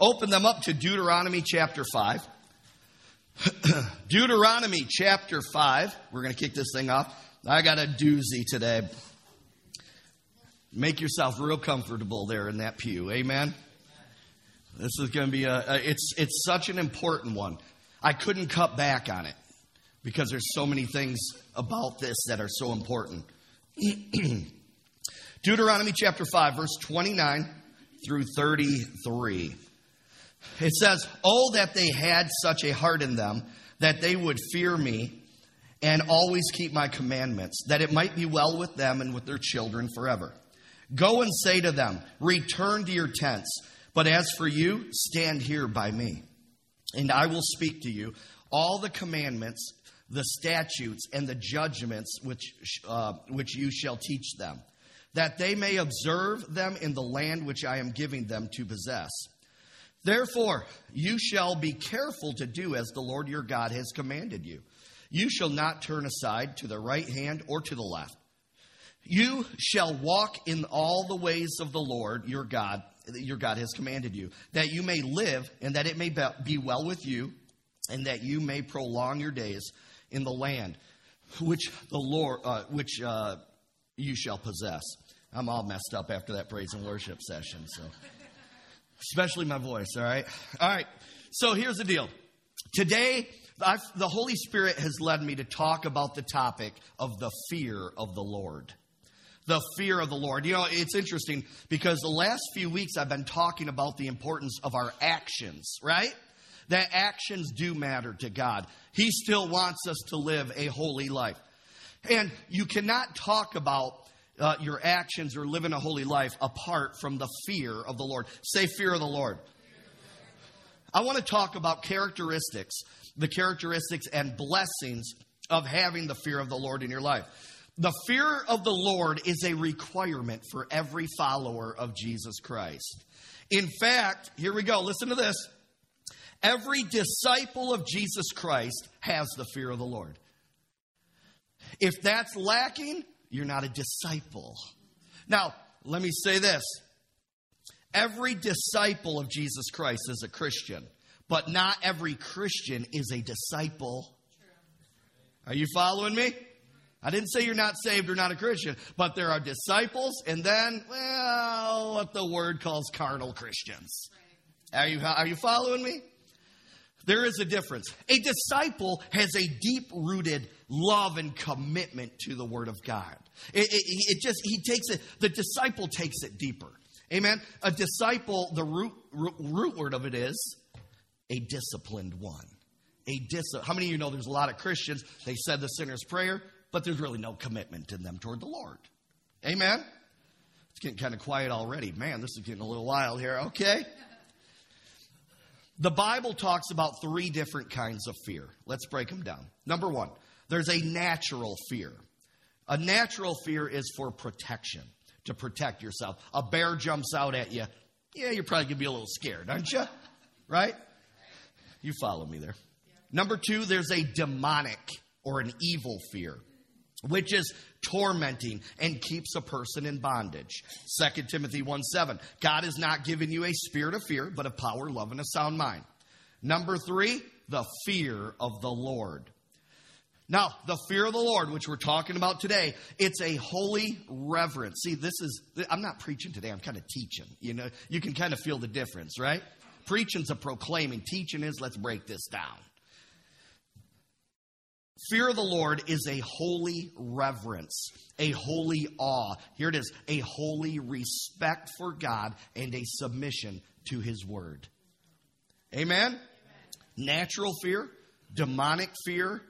Open them up to Deuteronomy chapter 5. Deuteronomy chapter 5. We're going to kick this thing off. I got a doozy today. Make yourself real comfortable there in that pew. Amen. This is going to be a, a, it's it's such an important one. I couldn't cut back on it because there's so many things about this that are so important. Deuteronomy chapter 5 verse 29 through 33. It says, "Oh that they had such a heart in them that they would fear me and always keep my commandments, that it might be well with them and with their children forever." Go and say to them, Return to your tents, but as for you, stand here by me. And I will speak to you all the commandments, the statutes, and the judgments which, uh, which you shall teach them, that they may observe them in the land which I am giving them to possess. Therefore, you shall be careful to do as the Lord your God has commanded you. You shall not turn aside to the right hand or to the left you shall walk in all the ways of the Lord your God, your God has commanded you, that you may live and that it may be well with you, and that you may prolong your days in the land which the Lord, uh, which uh, you shall possess. I'm all messed up after that praise and worship session, so especially my voice. All right, all right. So here's the deal. Today, I've, the Holy Spirit has led me to talk about the topic of the fear of the Lord the fear of the Lord. You know, it's interesting because the last few weeks I've been talking about the importance of our actions, right? That actions do matter to God. He still wants us to live a holy life. And you cannot talk about uh, your actions or living a holy life apart from the fear of the Lord. Say, fear of the Lord. I want to talk about characteristics, the characteristics and blessings of having the fear of the Lord in your life. The fear of the Lord is a requirement for every follower of Jesus Christ. In fact, here we go. Listen to this. Every disciple of Jesus Christ has the fear of the Lord. If that's lacking, you're not a disciple. Now, let me say this every disciple of Jesus Christ is a Christian, but not every Christian is a disciple. Are you following me? I didn't say you're not saved or not a Christian, but there are disciples and then, well, what the word calls carnal Christians. Are you, are you following me? There is a difference. A disciple has a deep rooted love and commitment to the Word of God. It, it, it, just, he takes it, the disciple takes it deeper. Amen. A disciple, the root, root, root word of it is a disciplined one. A dis- How many of you know there's a lot of Christians, they said the sinner's prayer, but there's really no commitment in them toward the Lord. Amen? It's getting kind of quiet already. Man, this is getting a little wild here. Okay. The Bible talks about three different kinds of fear. Let's break them down. Number one, there's a natural fear. A natural fear is for protection, to protect yourself. A bear jumps out at you. Yeah, you're probably going to be a little scared, aren't you? Right? You follow me there. Number two, there's a demonic or an evil fear which is tormenting and keeps a person in bondage. 2 Timothy 1 7. God has not given you a spirit of fear, but of power, love, and a sound mind. Number three, the fear of the Lord. Now, the fear of the Lord, which we're talking about today, it's a holy reverence. See, this is, I'm not preaching today, I'm kind of teaching. You know, you can kind of feel the difference, right? Preaching's a proclaiming, teaching is let's break this down. Fear of the Lord is a holy reverence, a holy awe. Here it is a holy respect for God and a submission to His word. Amen? Amen? Natural fear, demonic fear,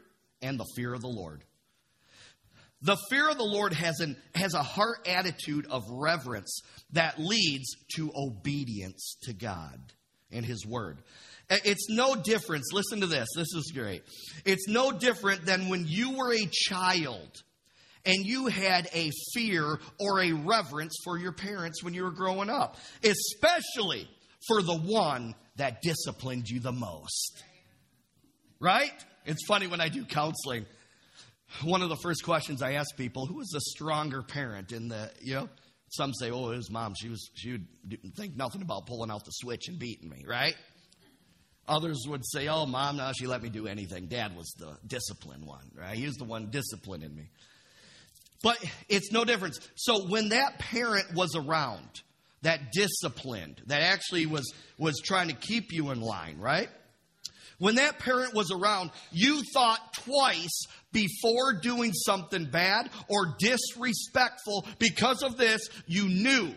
and the fear of the Lord. The fear of the Lord has, an, has a heart attitude of reverence that leads to obedience to God and His word. It's no difference. Listen to this. This is great. It's no different than when you were a child and you had a fear or a reverence for your parents when you were growing up, especially for the one that disciplined you the most. Right? It's funny when I do counseling. One of the first questions I ask people, who is the stronger parent in the, you know, some say, oh, his mom, she was she would think nothing about pulling out the switch and beating me, right? Others would say, oh, mom, no, she let me do anything. Dad was the disciplined one, right? He was the one disciplining me. But it's no difference. So when that parent was around, that disciplined, that actually was, was trying to keep you in line, right? When that parent was around, you thought twice before doing something bad or disrespectful. Because of this, you knew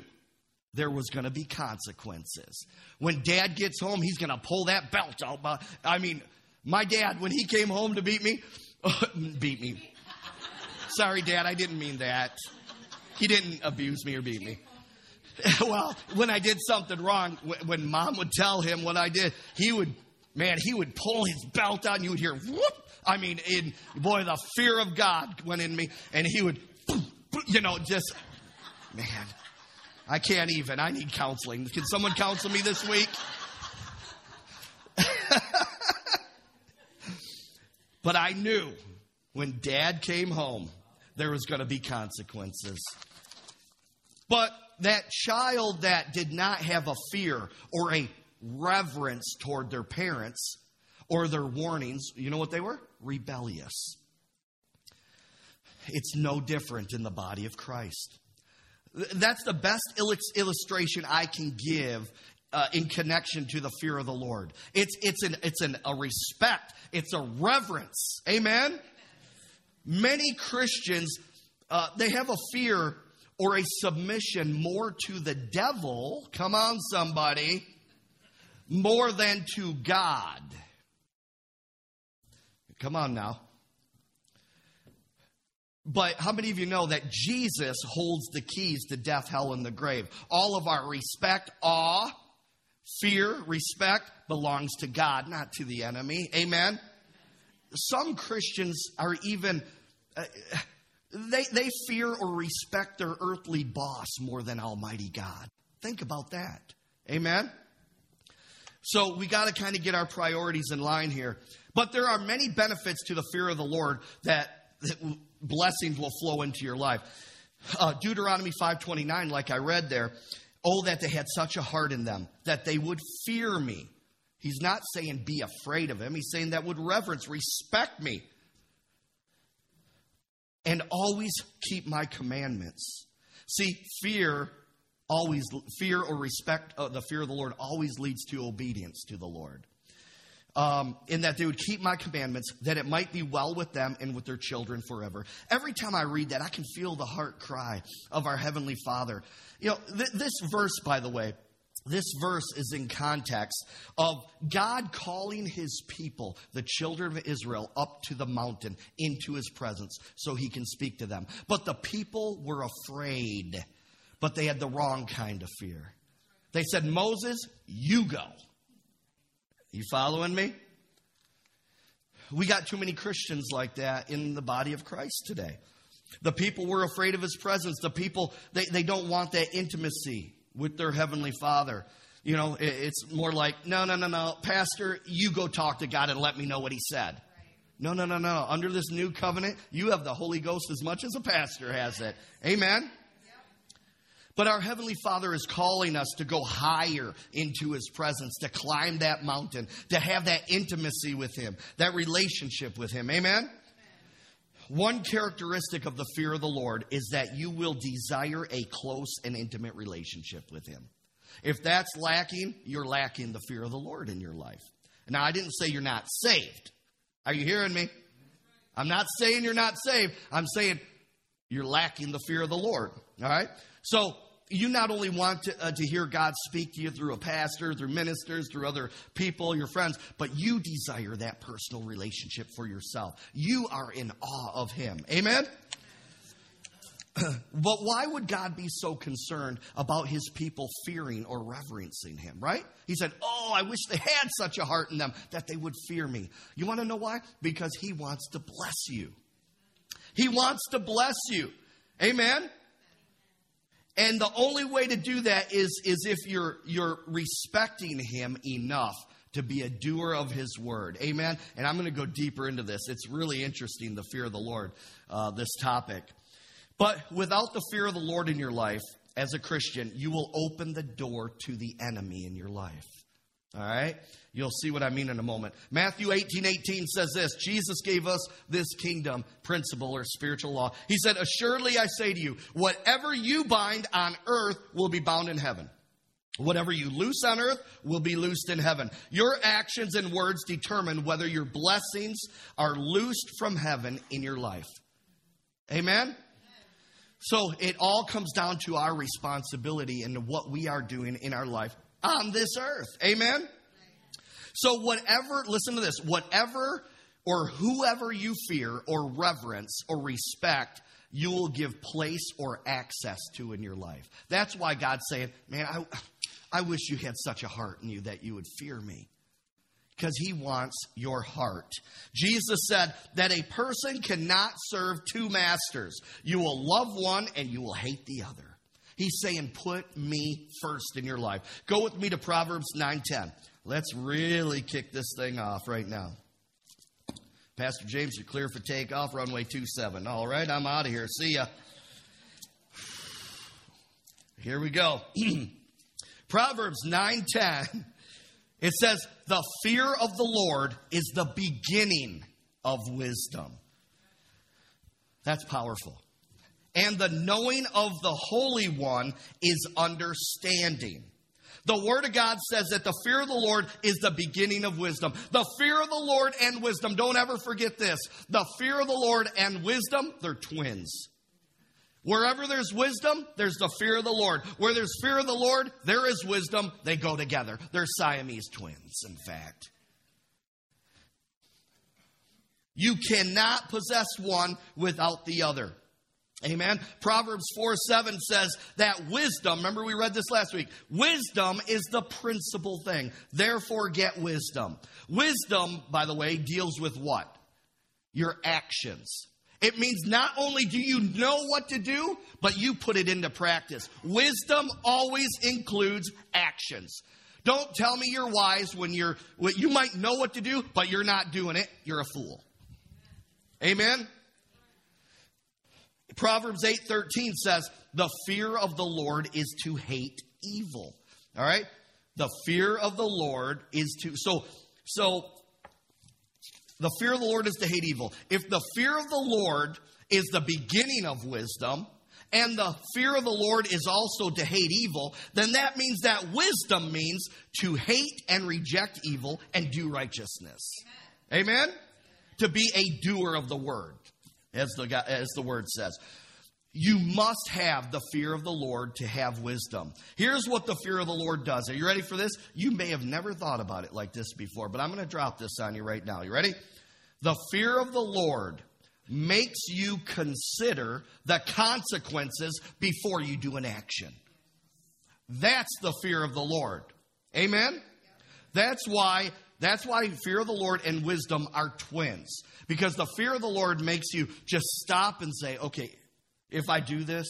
there was going to be consequences. When dad gets home, he's going to pull that belt out. I mean, my dad, when he came home to beat me, beat me. Sorry, dad, I didn't mean that. He didn't abuse me or beat me. well, when I did something wrong, when mom would tell him what I did, he would, man, he would pull his belt out and you would hear whoop. I mean, in, boy, the fear of God went in me and he would, you know, just, man, I can't even. I need counseling. Can someone counsel me this week? but I knew when dad came home, there was going to be consequences. But that child that did not have a fear or a reverence toward their parents or their warnings, you know what they were? Rebellious. It's no different in the body of Christ. That's the best illustration I can give uh, in connection to the fear of the Lord. It's, it's, an, it's an, a respect, it's a reverence. Amen? Many Christians, uh, they have a fear or a submission more to the devil, come on, somebody, more than to God. Come on now. But how many of you know that Jesus holds the keys to death, hell, and the grave? All of our respect, awe, fear, respect belongs to God, not to the enemy. Amen? Some Christians are even. Uh, they, they fear or respect their earthly boss more than Almighty God. Think about that. Amen? So we got to kind of get our priorities in line here. But there are many benefits to the fear of the Lord that, that blessings will flow into your life. Uh, Deuteronomy 5:29 like I read there, oh that they had such a heart in them that they would fear me. He's not saying be afraid of him. He's saying that would reverence, respect me and always keep my commandments. See, fear always fear or respect uh, the fear of the Lord always leads to obedience to the Lord. Um, in that they would keep my commandments, that it might be well with them and with their children forever. Every time I read that, I can feel the heart cry of our Heavenly Father. You know, th- this verse, by the way, this verse is in context of God calling his people, the children of Israel, up to the mountain into his presence so he can speak to them. But the people were afraid, but they had the wrong kind of fear. They said, Moses, you go. You following me? We got too many Christians like that in the body of Christ today. The people were afraid of his presence. The people, they, they don't want that intimacy with their heavenly father. You know, it's more like, no, no, no, no, Pastor, you go talk to God and let me know what he said. No, no, no, no. Under this new covenant, you have the Holy Ghost as much as a pastor has it. Amen. But our Heavenly Father is calling us to go higher into His presence, to climb that mountain, to have that intimacy with Him, that relationship with Him. Amen? One characteristic of the fear of the Lord is that you will desire a close and intimate relationship with Him. If that's lacking, you're lacking the fear of the Lord in your life. Now, I didn't say you're not saved. Are you hearing me? I'm not saying you're not saved. I'm saying you're lacking the fear of the Lord. All right? So, you not only want to, uh, to hear God speak to you through a pastor, through ministers, through other people, your friends, but you desire that personal relationship for yourself. You are in awe of Him. Amen? but why would God be so concerned about His people fearing or reverencing Him, right? He said, Oh, I wish they had such a heart in them that they would fear me. You want to know why? Because He wants to bless you. He wants to bless you. Amen? And the only way to do that is, is if you're, you're respecting him enough to be a doer of his word. Amen. And I'm going to go deeper into this. It's really interesting, the fear of the Lord, uh, this topic. But without the fear of the Lord in your life, as a Christian, you will open the door to the enemy in your life. All right? You'll see what I mean in a moment. Matthew 18 18 says this Jesus gave us this kingdom principle or spiritual law. He said, Assuredly I say to you, whatever you bind on earth will be bound in heaven. Whatever you loose on earth will be loosed in heaven. Your actions and words determine whether your blessings are loosed from heaven in your life. Amen? So it all comes down to our responsibility and what we are doing in our life on this earth. Amen? So, whatever, listen to this, whatever or whoever you fear or reverence or respect, you will give place or access to in your life. That's why God's saying, Man, I, I wish you had such a heart in you that you would fear me because he wants your heart. Jesus said that a person cannot serve two masters. You will love one and you will hate the other. He's saying, put me first in your life. Go with me to Proverbs 9:10. Let's really kick this thing off right now. Pastor James, you're clear for takeoff, runway 27. All right, I'm out of here. See ya. Here we go. Proverbs 9:10 it says, The fear of the Lord is the beginning of wisdom. That's powerful. And the knowing of the Holy One is understanding. The Word of God says that the fear of the Lord is the beginning of wisdom. The fear of the Lord and wisdom, don't ever forget this. The fear of the Lord and wisdom, they're twins. Wherever there's wisdom, there's the fear of the Lord. Where there's fear of the Lord, there is wisdom. They go together. They're Siamese twins, in fact. You cannot possess one without the other. Amen. Proverbs 4 7 says that wisdom, remember we read this last week, wisdom is the principal thing. Therefore, get wisdom. Wisdom, by the way, deals with what? Your actions. It means not only do you know what to do, but you put it into practice. Wisdom always includes actions. Don't tell me you're wise when you're, you might know what to do, but you're not doing it. You're a fool. Amen? Proverbs 8:13 says, "The fear of the Lord is to hate evil." All right? The fear of the Lord is to so so the fear of the Lord is to hate evil. If the fear of the Lord is the beginning of wisdom, and the fear of the Lord is also to hate evil, then that means that wisdom means to hate and reject evil and do righteousness. Amen? Amen? To be a doer of the word, as the, as the word says. You must have the fear of the Lord to have wisdom. Here's what the fear of the Lord does. Are you ready for this? You may have never thought about it like this before, but I'm going to drop this on you right now. You ready? The fear of the Lord makes you consider the consequences before you do an action. That's the fear of the Lord. Amen? That's why that's why fear of the Lord and wisdom are twins. Because the fear of the Lord makes you just stop and say, okay, if I do this,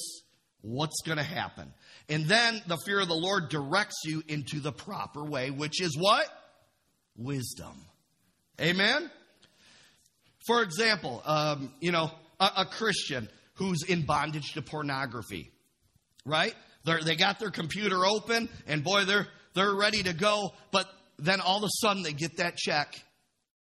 what's going to happen? And then the fear of the Lord directs you into the proper way, which is what? Wisdom. Amen? For example, um, you know, a, a, Christian who's in bondage to pornography, right? They're, they got their computer open, and boy, they're they're ready to go. But then all of a sudden, they get that check,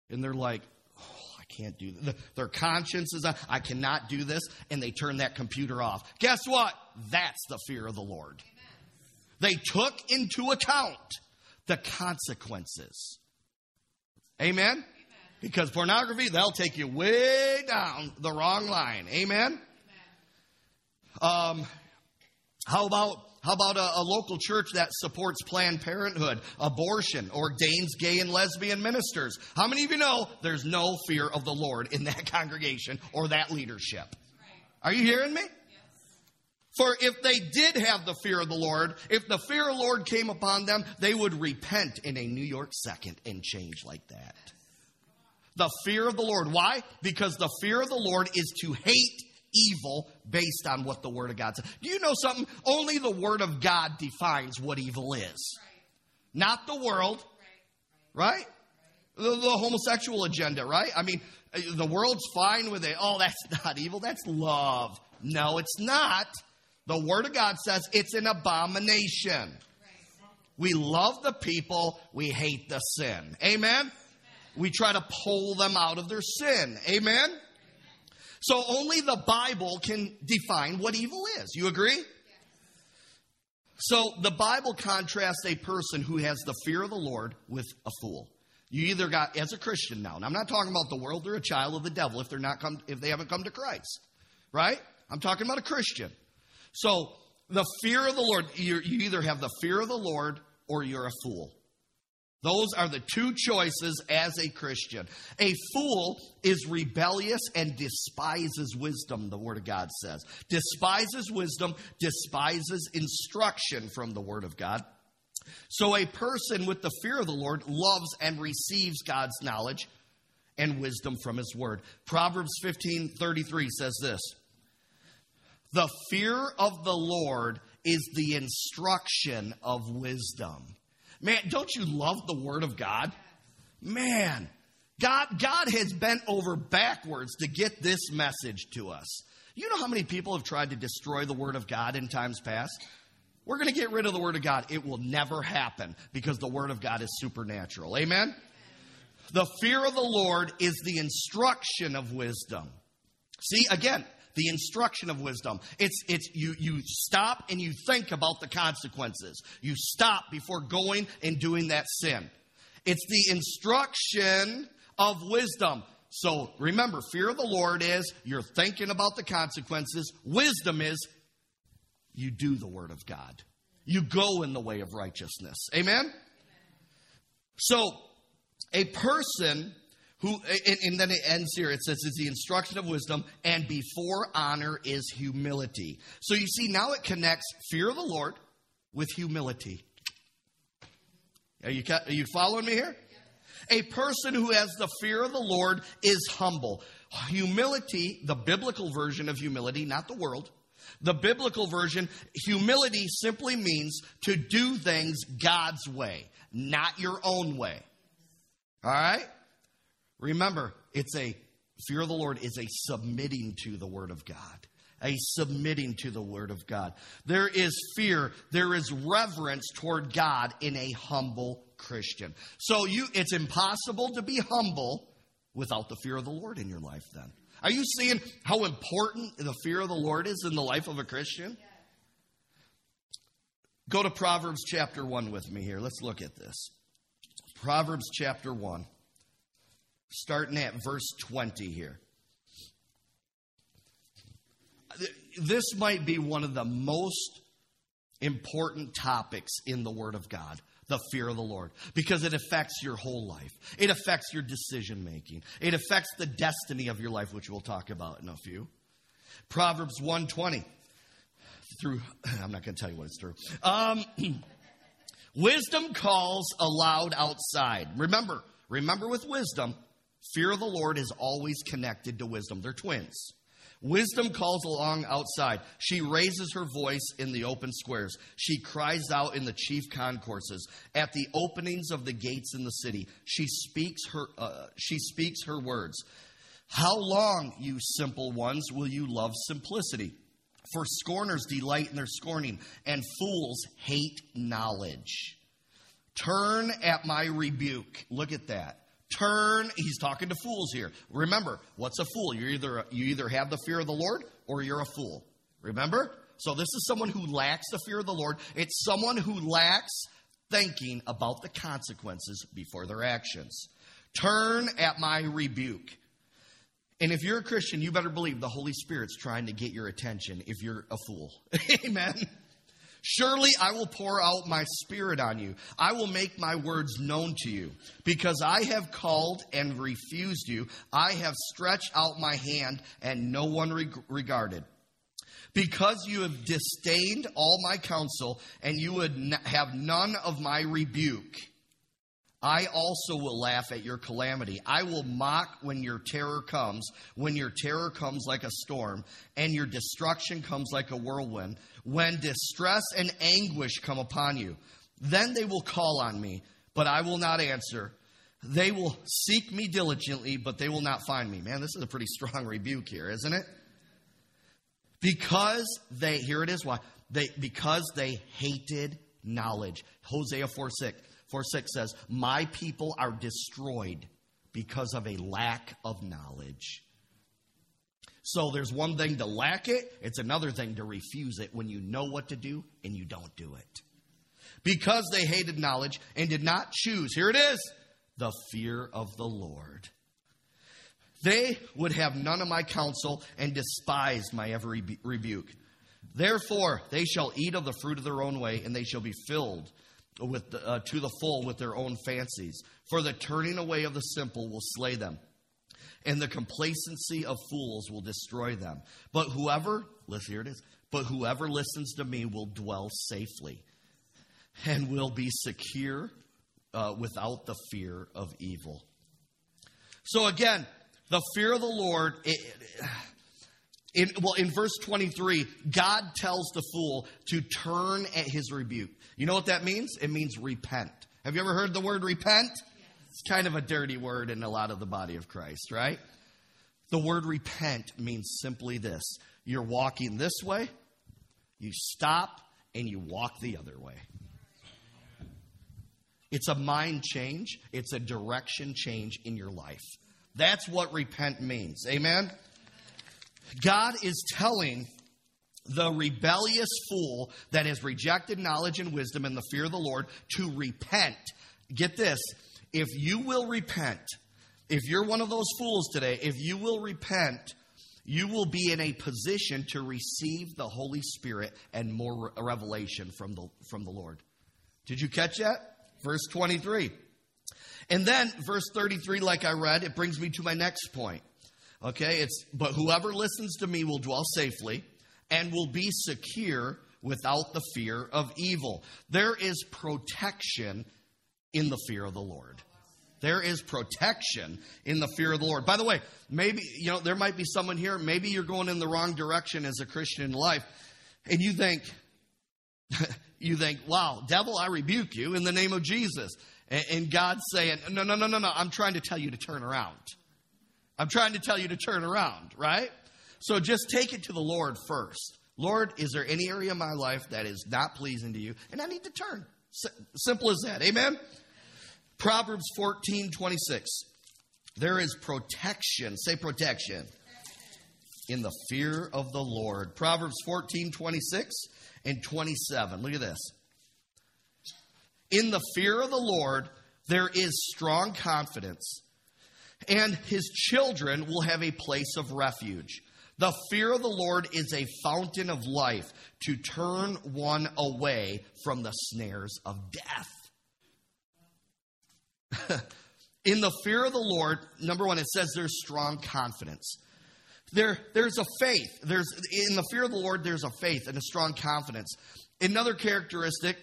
and they're like, I can't do this. Their conscience is, I cannot do this, and they turn that computer off. Guess what? That's the fear of the Lord. Amen. They took into account the consequences. Amen? Amen? Because pornography, they'll take you way down the wrong line. Amen? Amen. Um, how about how about a, a, local church that supports Planned Parenthood, abortion, ordains gay and lesbian ministers? How many of you know there's no fear of the Lord in that congregation or that leadership? Are you hearing me? For if they did have the fear of the Lord, if the fear of the Lord came upon them, they would repent in a New York second and change like that. The fear of the Lord. Why? Because the fear of the Lord is to hate evil based on what the Word of God says. Do you know something? Only the Word of God defines what evil is, right. not the world, right? right? The, the, homosexual agenda, right? I mean, the world's fine with it. Oh, that's not evil, that's love. No, it's not. The The Word of God says it's an abomination. We love the people, we hate the sin. Amen? We try to pull them out of their sin. Amen? So only the Bible can define what evil is. You agree? So the Bible contrasts a person who has the fear of the Lord with a fool. You either got as a Christian now, and I'm not talking about the world or a child of the devil if they're not come if they haven't come to Christ. Right? I'm talking about a Christian. So the fear of the Lord, you either have the fear of the Lord or you're a fool. Those are the two choices as a Christian. A fool is rebellious and despises wisdom, the Word of God says. Despises wisdom, despises instruction from the Word of God. So a person with the fear of the Lord loves and receives God's knowledge and wisdom from His Word. Proverbs 15 33 says this The fear of the Lord is the instruction of wisdom. Man, don't you love the Word of God? Man, God, God has bent over backwards to get this message to us. You know how many people have tried to destroy the Word of God in times past? We're going to get rid of the Word of God. It will never happen because the Word of God is supernatural. Amen? The fear of the Lord is the instruction of wisdom. See, again, the instruction of wisdom. It's, it's you, you stop and you think about the consequences. You stop before going and doing that sin. It's the instruction of wisdom. So remember, fear of the Lord is you're thinking about the consequences. Wisdom is you do the word of God. You go in the way of righteousness. Amen? So, a person who and, and, then it ends here. It says it's the instruction of wisdom and before honor is humility. So you see now it connects fear of the lord with humility. Are you, are you following me here? A person who has the fear of the lord is humble. Humility the biblical version of humility not the world. The biblical version humility simply means to do things god's way not your own way. All right Remember, it's a fear of the Lord is a submitting to the Word of God. A submitting to the Word of God. There is fear, there is reverence toward God in a humble Christian. So you it's impossible to be humble without the fear of the Lord in your life then. Are you seeing how important the fear of the Lord is in the life of a Christian? Go to Proverbs chapter 1 with me here. Let's look at this. Proverbs chapter 1 starting at verse 20 here. This might be one of the most important topics in the Word of God the fear of the Lord because it affects your whole life. It affects your decision making. It affects the destiny of your life, which we'll talk about in a few. Proverbs 120 through I'm not going to tell you what it's through. Um, wisdom calls aloud outside. Remember, remember with wisdom, Fear of the Lord is always connected to wisdom. They're twins. Wisdom calls along outside. She raises her voice in the open squares. She cries out in the chief concourses. At the openings of the gates in the city, she speaks her, uh, she speaks her words. How long, you simple ones, will you love simplicity? For scorners delight in their scorning, and fools hate knowledge. Turn at my rebuke. Look at that. Turn, he's talking to fools here. Remember, what's a fool? You either you either have the fear of the Lord or you're a fool. Remember? So this is someone who lacks the fear of the Lord. It's someone who lacks thinking about the consequences before their actions. Turn at my rebuke. And if you're a Christian, you better believe the Holy Spirit's trying to get your attention if you're a fool. Amen. Surely I will pour out my spirit on you. I will make my words known to you. Because I have called and refused you, I have stretched out my hand and no one regarded. Because you have disdained all my counsel and you would have none of my rebuke. I also will laugh at your calamity. I will mock when your terror comes, when your terror comes like a storm, and your destruction comes like a whirlwind, when distress and anguish come upon you. Then they will call on me, but I will not answer. They will seek me diligently, but they will not find me. Man, this is a pretty strong rebuke here, isn't it? Because they, here it is why, they, because they hated knowledge. Hosea 4 6, 4 6 says, My people are destroyed because of a lack of knowledge. So there's one thing to lack it, it's another thing to refuse it when you know what to do and you don't do it. Because they hated knowledge and did not choose, here it is, the fear of the Lord. They would have none of my counsel and despised my every rebuke. Therefore, they shall eat of the fruit of their own way, and they shall be filled with uh, to the full with their own fancies. For the turning away of the simple will slay them, and the complacency of fools will destroy them. But whoever, listen, here it is. But whoever listens to me will dwell safely, and will be secure uh, without the fear of evil. So again, the fear of the Lord. It, in, well, in verse 23, God tells the fool to turn at his rebuke. You know what that means? It means repent. Have you ever heard the word repent? Yes. It's kind of a dirty word in a lot of the body of Christ, right? The word repent means simply this you're walking this way, you stop, and you walk the other way. It's a mind change, it's a direction change in your life. That's what repent means. Amen? God is telling the rebellious fool that has rejected knowledge and wisdom and the fear of the Lord to repent. Get this if you will repent, if you're one of those fools today, if you will repent, you will be in a position to receive the Holy Spirit and more revelation from the, from the Lord. Did you catch that? Verse 23. And then, verse 33, like I read, it brings me to my next point. Okay, it's, but whoever listens to me will dwell safely and will be secure without the fear of evil. There is protection in the fear of the Lord. There is protection in the fear of the Lord. By the way, maybe, you know, there might be someone here, maybe you're going in the wrong direction as a Christian in life, and you think, you think, wow, devil, I rebuke you in the name of Jesus. And God's saying, no, no, no, no, no, I'm trying to tell you to turn around. I'm trying to tell you to turn around, right? So just take it to the Lord first. Lord, is there any area of my life that is not pleasing to you? And I need to turn. Simple as that. Amen? Proverbs 14 26. There is protection. Say protection. In the fear of the Lord. Proverbs 14 26 and 27. Look at this. In the fear of the Lord, there is strong confidence, and his children will have a place of refuge. The fear of the Lord is a fountain of life to turn one away from the snares of death. in the fear of the Lord, number one, it says there's strong confidence. There, there's a faith. There's in the fear of the Lord, there's a faith and a strong confidence. Another characteristic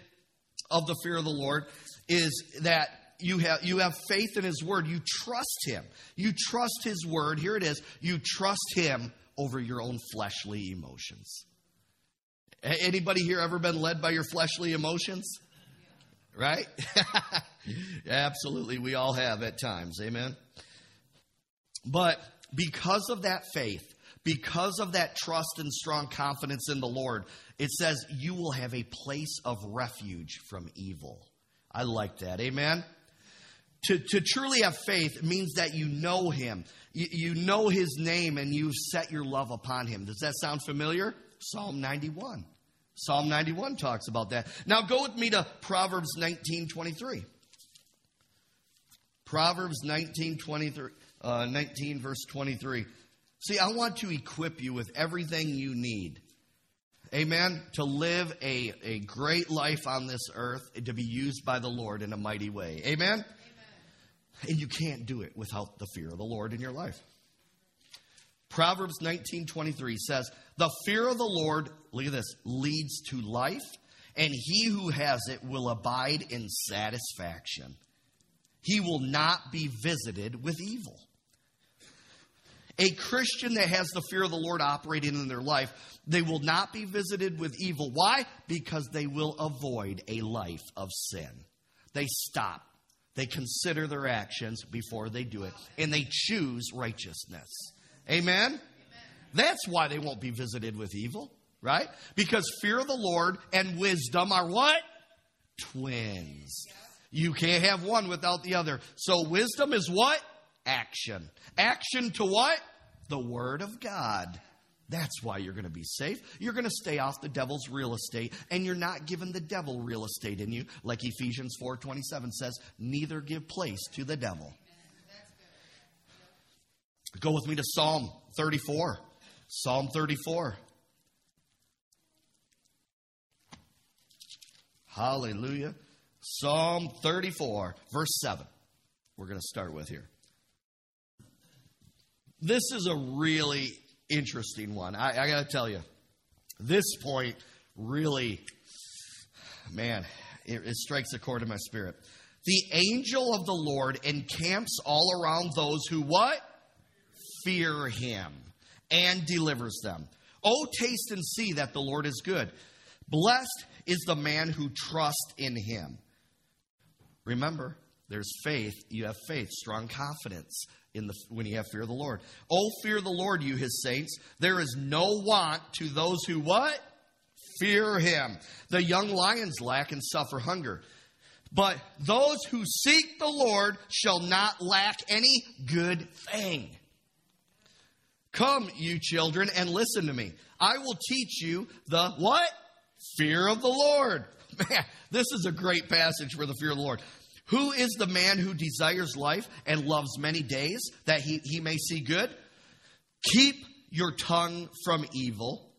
of the fear of the Lord is that you have you have faith in his word. You trust him. You trust his word. Here it is. You trust him over your own fleshly emotions. Anybody here ever been led by your fleshly emotions? Right? Absolutely. We all have at times. Amen. But because of that faith because of that trust and strong confidence in the Lord, it says you will have a place of refuge from evil. I like that. Amen. To, to truly have faith means that you know him. You, you know his name and you've set your love upon him. Does that sound familiar? Psalm 91. Psalm 91 talks about that. Now go with me to Proverbs 19 23. Proverbs 19, 23, uh, 19 verse 23. See, I want to equip you with everything you need. Amen. To live a, a great life on this earth and to be used by the Lord in a mighty way. Amen? And you can't do it without the fear of the Lord in your life. Proverbs 19:23 says, "The fear of the Lord, look at this, leads to life, and he who has it will abide in satisfaction. He will not be visited with evil." A Christian that has the fear of the Lord operating in their life, they will not be visited with evil. Why? Because they will avoid a life of sin. They stop. They consider their actions before they do it, and they choose righteousness. Amen? Amen? That's why they won't be visited with evil. right? Because fear of the Lord and wisdom are what? Twins. You can't have one without the other. So wisdom is what? Action. Action to what? The Word of God. That's why you're going to be safe. You're going to stay off the devil's real estate and you're not giving the devil real estate in you like Ephesians 4:27 says, neither give place to the devil. Go with me to Psalm 34. Psalm 34. Hallelujah. Psalm 34, verse 7. We're going to start with here. This is a really interesting one. I, I got to tell you, this point really, man, it, it strikes a chord in my spirit. The angel of the Lord encamps all around those who what? Fear him and delivers them. Oh, taste and see that the Lord is good. Blessed is the man who trusts in him. Remember, there's faith. You have faith, strong confidence in the, when you have fear of the Lord. Oh, fear the Lord, you his saints. There is no want to those who what? Fear him. The young lions lack and suffer hunger. But those who seek the Lord shall not lack any good thing. Come, you children, and listen to me. I will teach you the what? Fear of the Lord. Man, this is a great passage for the fear of the Lord. Who is the man who desires life and loves many days that he, he may see good? Keep your tongue from evil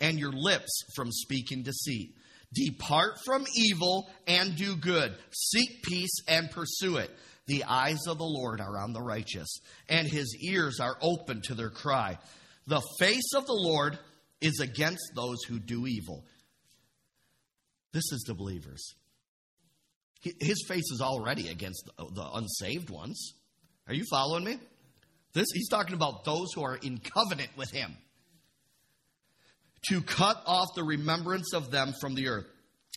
and your lips from speaking deceit. Depart from evil and do good. Seek peace and pursue it. The eyes of the Lord are on the righteous, and his ears are open to their cry. The face of the Lord is against those who do evil. This is the believers. His face is already against the unsaved ones. Are you following me? This he's talking about those who are in covenant with him. To cut off the remembrance of them from the earth.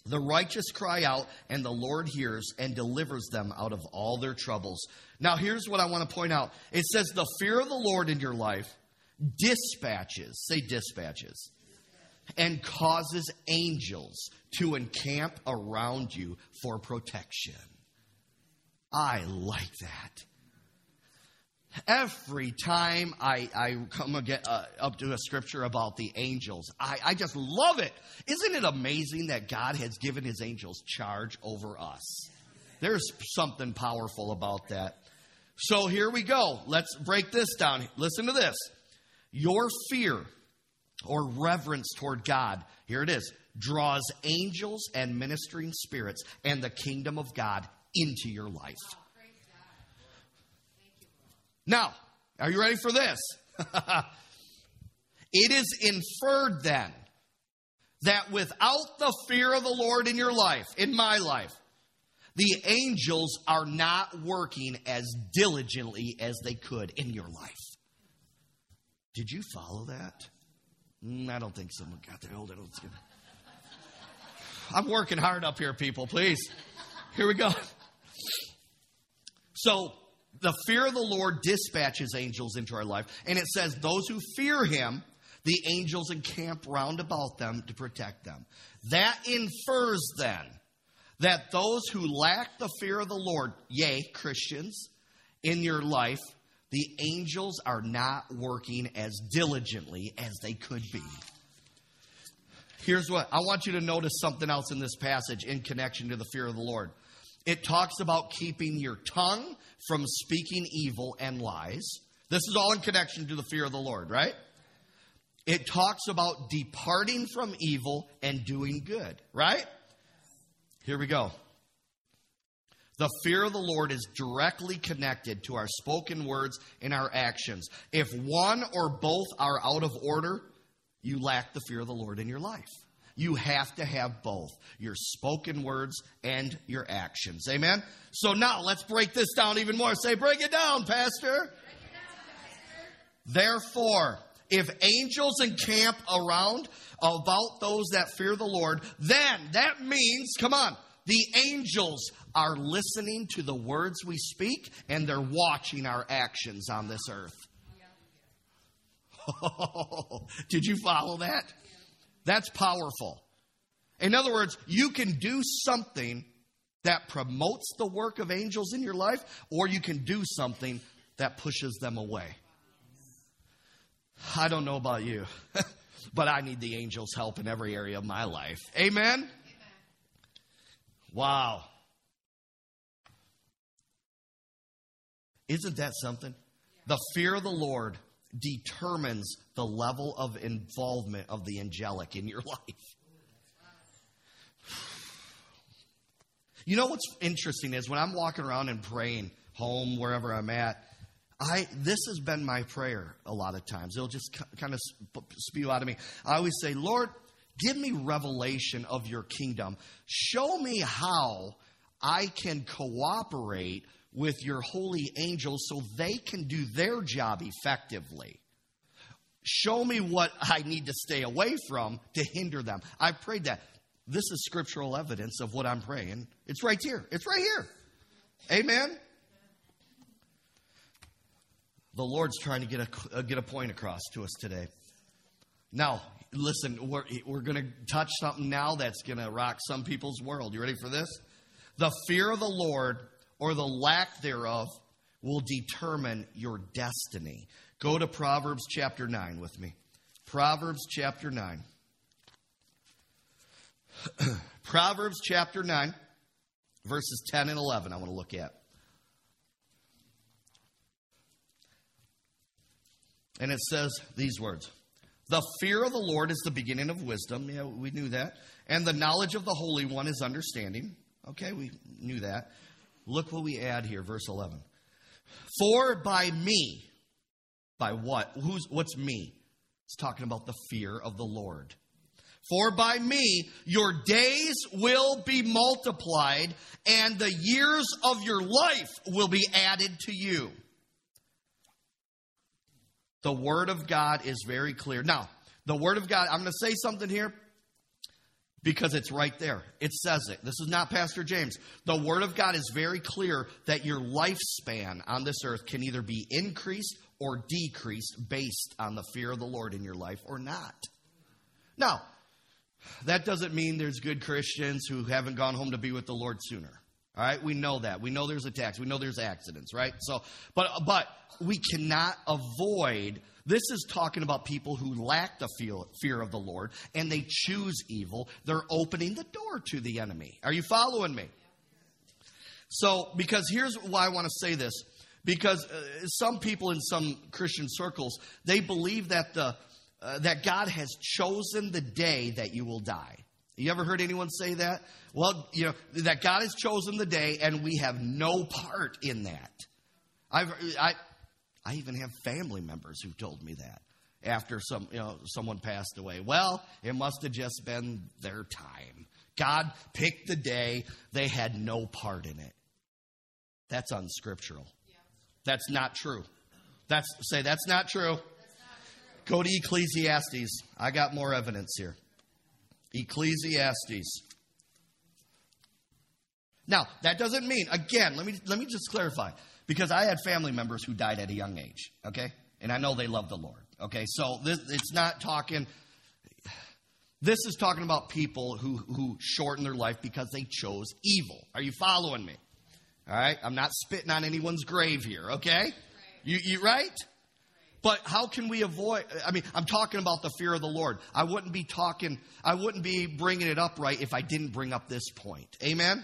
The righteous cry out, and the Lord hears and delivers them out of all their troubles. Now, here's what I want to point out it says, The fear of the Lord in your life dispatches, say dispatches, and causes angels to encamp around you for protection. I like that. Every time I, I come again, uh, up to a scripture about the angels, I, I just love it. Isn't it amazing that God has given his angels charge over us? There's something powerful about that. So here we go. Let's break this down. Listen to this. Your fear or reverence toward God, here it is, draws angels and ministering spirits and the kingdom of God into your life. Oh, now, are you ready for this? it is inferred then that without the fear of the Lord in your life, in my life, the angels are not working as diligently as they could in your life. Did you follow that? Mm, I don't think someone got there. Hold it. Let's get I'm working hard up here, people. Please. Here we go. So, the fear of the Lord dispatches angels into our life. And it says, Those who fear him, the angels encamp round about them to protect them. That infers then that those who lack the fear of the Lord, yea, Christians, in your life, the angels are not working as diligently as they could be. Here's what I want you to notice something else in this passage in connection to the fear of the Lord. It talks about keeping your tongue from speaking evil and lies. This is all in connection to the fear of the Lord, right? It talks about departing from evil and doing good, right? Here we go. The fear of the Lord is directly connected to our spoken words and our actions. If one or both are out of order, you lack the fear of the Lord in your life. You have to have both your spoken words and your actions. Amen? So now let's break this down even more. Say, break it down, Pastor. It down, Pastor. Therefore, if angels encamp around about those that fear the Lord, then that means, come on, the angels are listening to the words we speak and they're watching our actions on this earth. Did you follow that? That's powerful. In other words, you can do something that promotes the work of angels in your life, or you can do something that pushes them away. I don't know about you, but I need the angels' help in every area of my life. Amen? Wow. Isn't that something? The fear of the Lord determines the level of involvement of the angelic in your life. You know what's interesting is when I'm walking around and praying home, wherever I'm at, I this has been my prayer a lot of times. It'll just kind of spew out of me. I always say, Lord, give me revelation of your kingdom. Show me how I can cooperate with your holy angels so they can do their job effectively. Show me what I need to stay away from to hinder them. I prayed that. This is scriptural evidence of what I'm praying. It's right here. It's right here. Amen. The Lord's trying to get a, uh, get a point across to us today. Now, listen, we're, we're going to touch something now that's going to rock some people's world. You ready for this? The fear of the Lord or the lack thereof will determine your destiny. Go to Proverbs chapter 9 with me. Proverbs chapter 9. Proverbs chapter 9, verses 10 and 11, I want to look at. And it says these words The fear of the Lord is the beginning of wisdom. Yeah, we knew that. And the knowledge of the Holy One is understanding. Okay, we knew that. Look what we add here, verse 11. For by me, by what? Who's, what's me? It's talking about the fear of the Lord. For by me your days will be multiplied, and the years of your life will be added to you. The Word of God is very clear. Now, the Word of God, I'm going to say something here because it's right there. It says it. This is not Pastor James. The Word of God is very clear that your lifespan on this earth can either be increased or decreased based on the fear of the Lord in your life or not. Now, that doesn't mean there's good Christians who haven't gone home to be with the Lord sooner. All right, we know that. We know there's attacks. We know there's accidents, right? So, but but we cannot avoid. This is talking about people who lack the fear of the Lord and they choose evil. They're opening the door to the enemy. Are you following me? So, because here's why I want to say this. Because uh, some people in some Christian circles, they believe that the uh, that God has chosen the day that you will die. You ever heard anyone say that? Well, you know, that God has chosen the day and we have no part in that. I've, I, I even have family members who've told me that after some, you know, someone passed away. Well, it must have just been their time. God picked the day, they had no part in it. That's unscriptural. That's not true. That's say that's not true. Go to Ecclesiastes. I got more evidence here. Ecclesiastes. Now, that doesn't mean, again, let me, let me just clarify, because I had family members who died at a young age, okay? And I know they love the Lord, okay? So this, it's not talking, this is talking about people who, who shorten their life because they chose evil. Are you following me? All right? I'm not spitting on anyone's grave here, okay? You, you right? But how can we avoid? I mean, I'm talking about the fear of the Lord. I wouldn't be talking, I wouldn't be bringing it up right if I didn't bring up this point. Amen?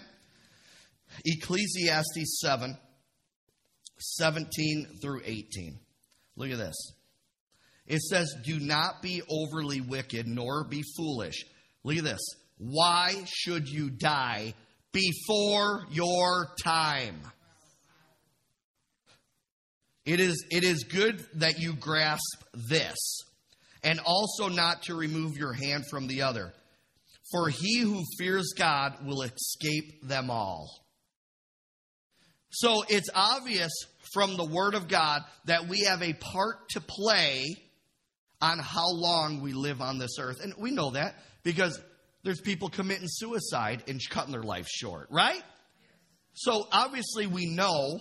Ecclesiastes 7, 17 through 18. Look at this. It says, Do not be overly wicked, nor be foolish. Look at this. Why should you die before your time? It is, it is good that you grasp this, and also not to remove your hand from the other. For he who fears God will escape them all. So it's obvious from the Word of God that we have a part to play on how long we live on this earth. And we know that because there's people committing suicide and cutting their life short, right? So obviously we know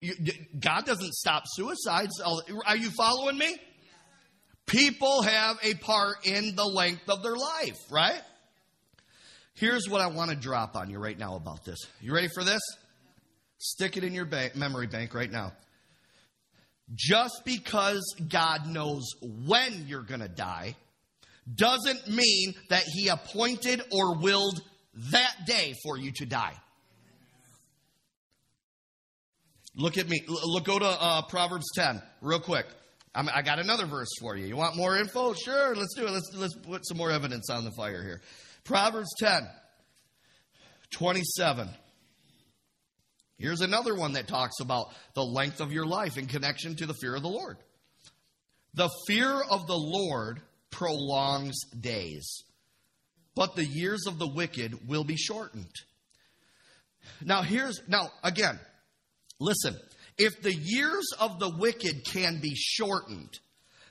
you, God doesn't stop suicides. Are you following me? People have a part in the length of their life, right? Here's what I want to drop on you right now about this. You ready for this? Stick it in your bank, memory bank right now. Just because God knows when you're going to die doesn't mean that He appointed or willed that day for you to die. Look at me. Look, go to uh, Proverbs 10 real quick. I'm, i got another verse for you. You want more info? Sure, let's do it. Let's, let's put some more evidence on the fire here. Proverbs 10, 27. Here's another one that talks about the length of your life in connection to the fear of the Lord. The fear of the Lord prolongs days, but the years of the wicked will be shortened. Now, here's, now, again, listen. If the years of the wicked can be shortened,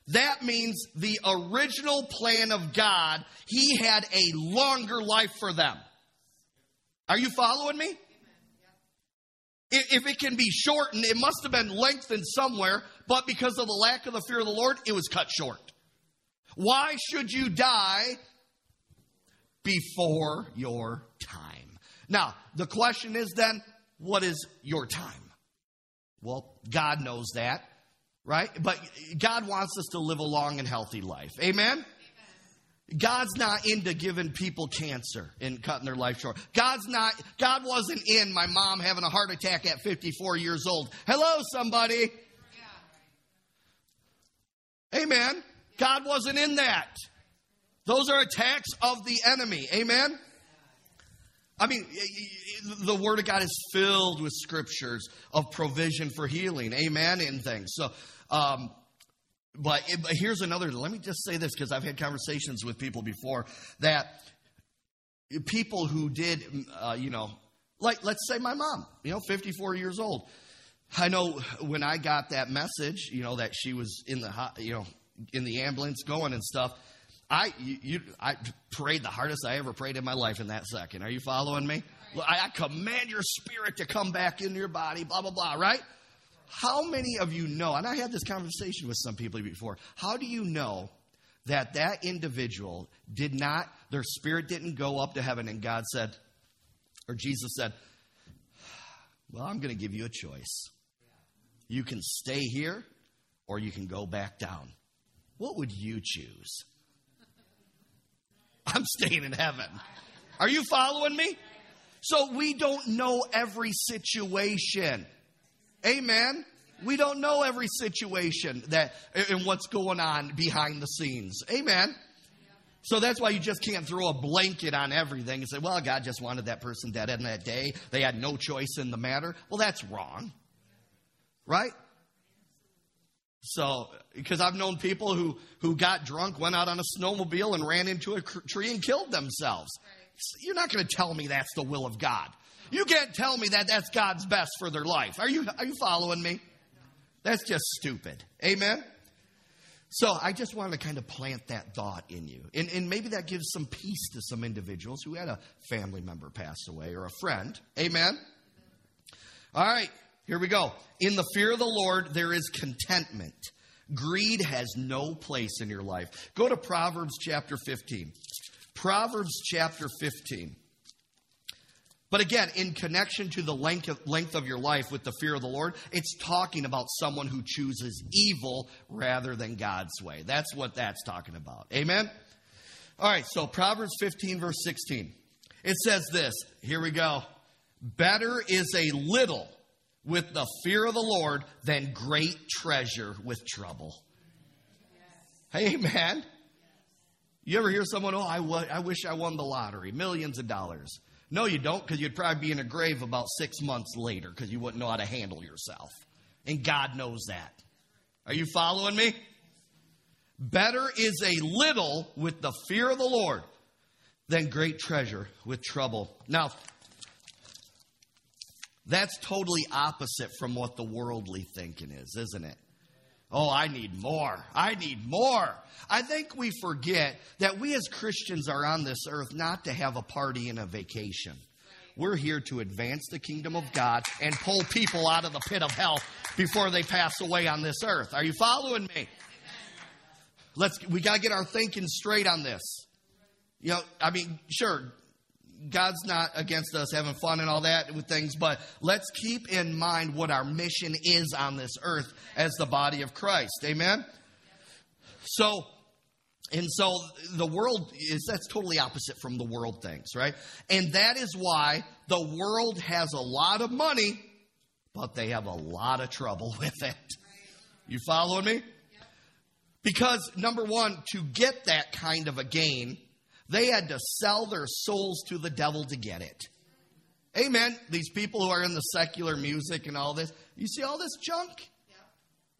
that means the original plan of God, He had a longer life for them. Are you following me? If it can be shortened, it must have been lengthened somewhere, but because of the lack of the fear of the Lord, it was cut short. Why should you die before your time? Now, the question is then, what is your time? Well, God knows that, right? But God wants us to live a long and healthy life. Amen? God's not into giving people cancer and cutting their life short. God's not, God wasn't in my mom having a heart attack at 54 years old. Hello, somebody. Amen. God wasn't in that. Those are attacks of the enemy. Amen. I mean, the Word of God is filled with scriptures of provision for healing. Amen. In things. So, um, but, but here's another. Let me just say this because I've had conversations with people before that people who did, uh, you know, like let's say my mom, you know, 54 years old. I know when I got that message, you know, that she was in the, you know, in the ambulance going and stuff. I you, I prayed the hardest I ever prayed in my life in that second. Are you following me? I, I command your spirit to come back into your body. Blah blah blah. Right? How many of you know? And I had this conversation with some people before. How do you know that that individual did not? Their spirit didn't go up to heaven, and God said, or Jesus said, "Well, I'm going to give you a choice. You can stay here, or you can go back down." What would you choose? I'm staying in heaven. Are you following me? So we don't know every situation. Amen. We don't know every situation that and what's going on behind the scenes. Amen. So that's why you just can't throw a blanket on everything and say, well, God just wanted that person dead in that day. They had no choice in the matter. Well, that's wrong. Right? So, because I've known people who, who got drunk, went out on a snowmobile, and ran into a tree and killed themselves. Right. You're not going to tell me that's the will of God. You can't tell me that that's God's best for their life. Are you, are you following me? That's just stupid. Amen? So I just wanted to kind of plant that thought in you. And, and maybe that gives some peace to some individuals who had a family member pass away or a friend. Amen? All right. Here we go. In the fear of the Lord, there is contentment. Greed has no place in your life. Go to Proverbs chapter 15. Proverbs chapter 15. But again, in connection to the length of, length of your life with the fear of the Lord, it's talking about someone who chooses evil rather than God's way. That's what that's talking about. Amen? All right, so Proverbs 15, verse 16. It says this. Here we go. Better is a little with the fear of the Lord than great treasure with trouble. Yes. Amen. You ever hear someone, oh, I, w- I wish I won the lottery, millions of dollars? No, you don't, because you'd probably be in a grave about six months later because you wouldn't know how to handle yourself. And God knows that. Are you following me? Better is a little with the fear of the Lord than great treasure with trouble. Now, that's totally opposite from what the worldly thinking is, isn't it? Oh, I need more. I need more. I think we forget that we as Christians are on this earth not to have a party and a vacation. We're here to advance the kingdom of God and pull people out of the pit of hell before they pass away on this earth. Are you following me? let's we got to get our thinking straight on this. You know, I mean, sure, God's not against us having fun and all that with things, but let's keep in mind what our mission is on this earth as the body of Christ. Amen? So, and so the world is that's totally opposite from the world things, right? And that is why the world has a lot of money, but they have a lot of trouble with it. You following me? Because number one, to get that kind of a gain, they had to sell their souls to the devil to get it. Amen. These people who are in the secular music and all this, you see all this junk? Yeah.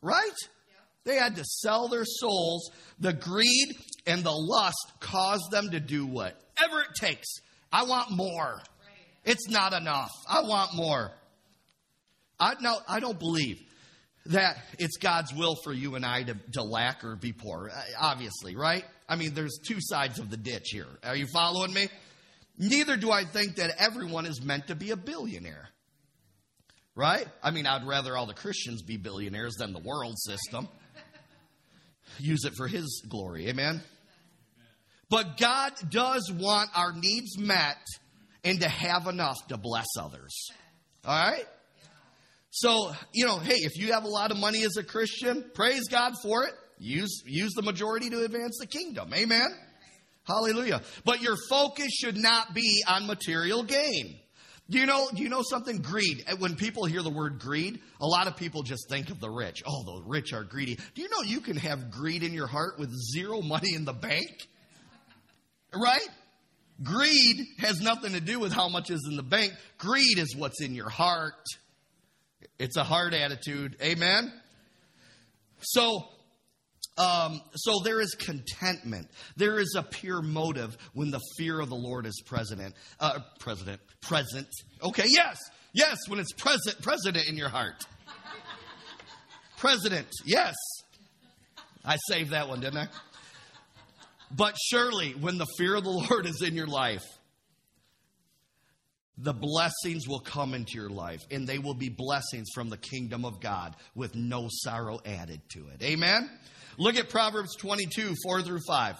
Right? They had to sell their souls. The greed and the lust caused them to do whatever it takes. I want more. It's not enough. I want more. I, no, I don't believe that it's God's will for you and I to, to lack or be poor, uh, obviously, right? I mean, there's two sides of the ditch here. Are you following me? Neither do I think that everyone is meant to be a billionaire. Right? I mean, I'd rather all the Christians be billionaires than the world system. Use it for His glory. Amen? But God does want our needs met and to have enough to bless others. All right? So, you know, hey, if you have a lot of money as a Christian, praise God for it. Use, use the majority to advance the kingdom. Amen? Hallelujah. But your focus should not be on material gain. Do you know, do you know something? Greed. When people hear the word greed, a lot of people just think of the rich. Oh, the rich are greedy. Do you know you can have greed in your heart with zero money in the bank? Right? Greed has nothing to do with how much is in the bank. Greed is what's in your heart. It's a hard attitude. Amen? So, um, so there is contentment. There is a pure motive when the fear of the Lord is present. Uh, president, present. Okay, yes, yes, when it's present, president in your heart. President, yes. I saved that one, didn't I? But surely, when the fear of the Lord is in your life, the blessings will come into your life, and they will be blessings from the kingdom of God with no sorrow added to it. Amen? Look at Proverbs 22, 4 through 5.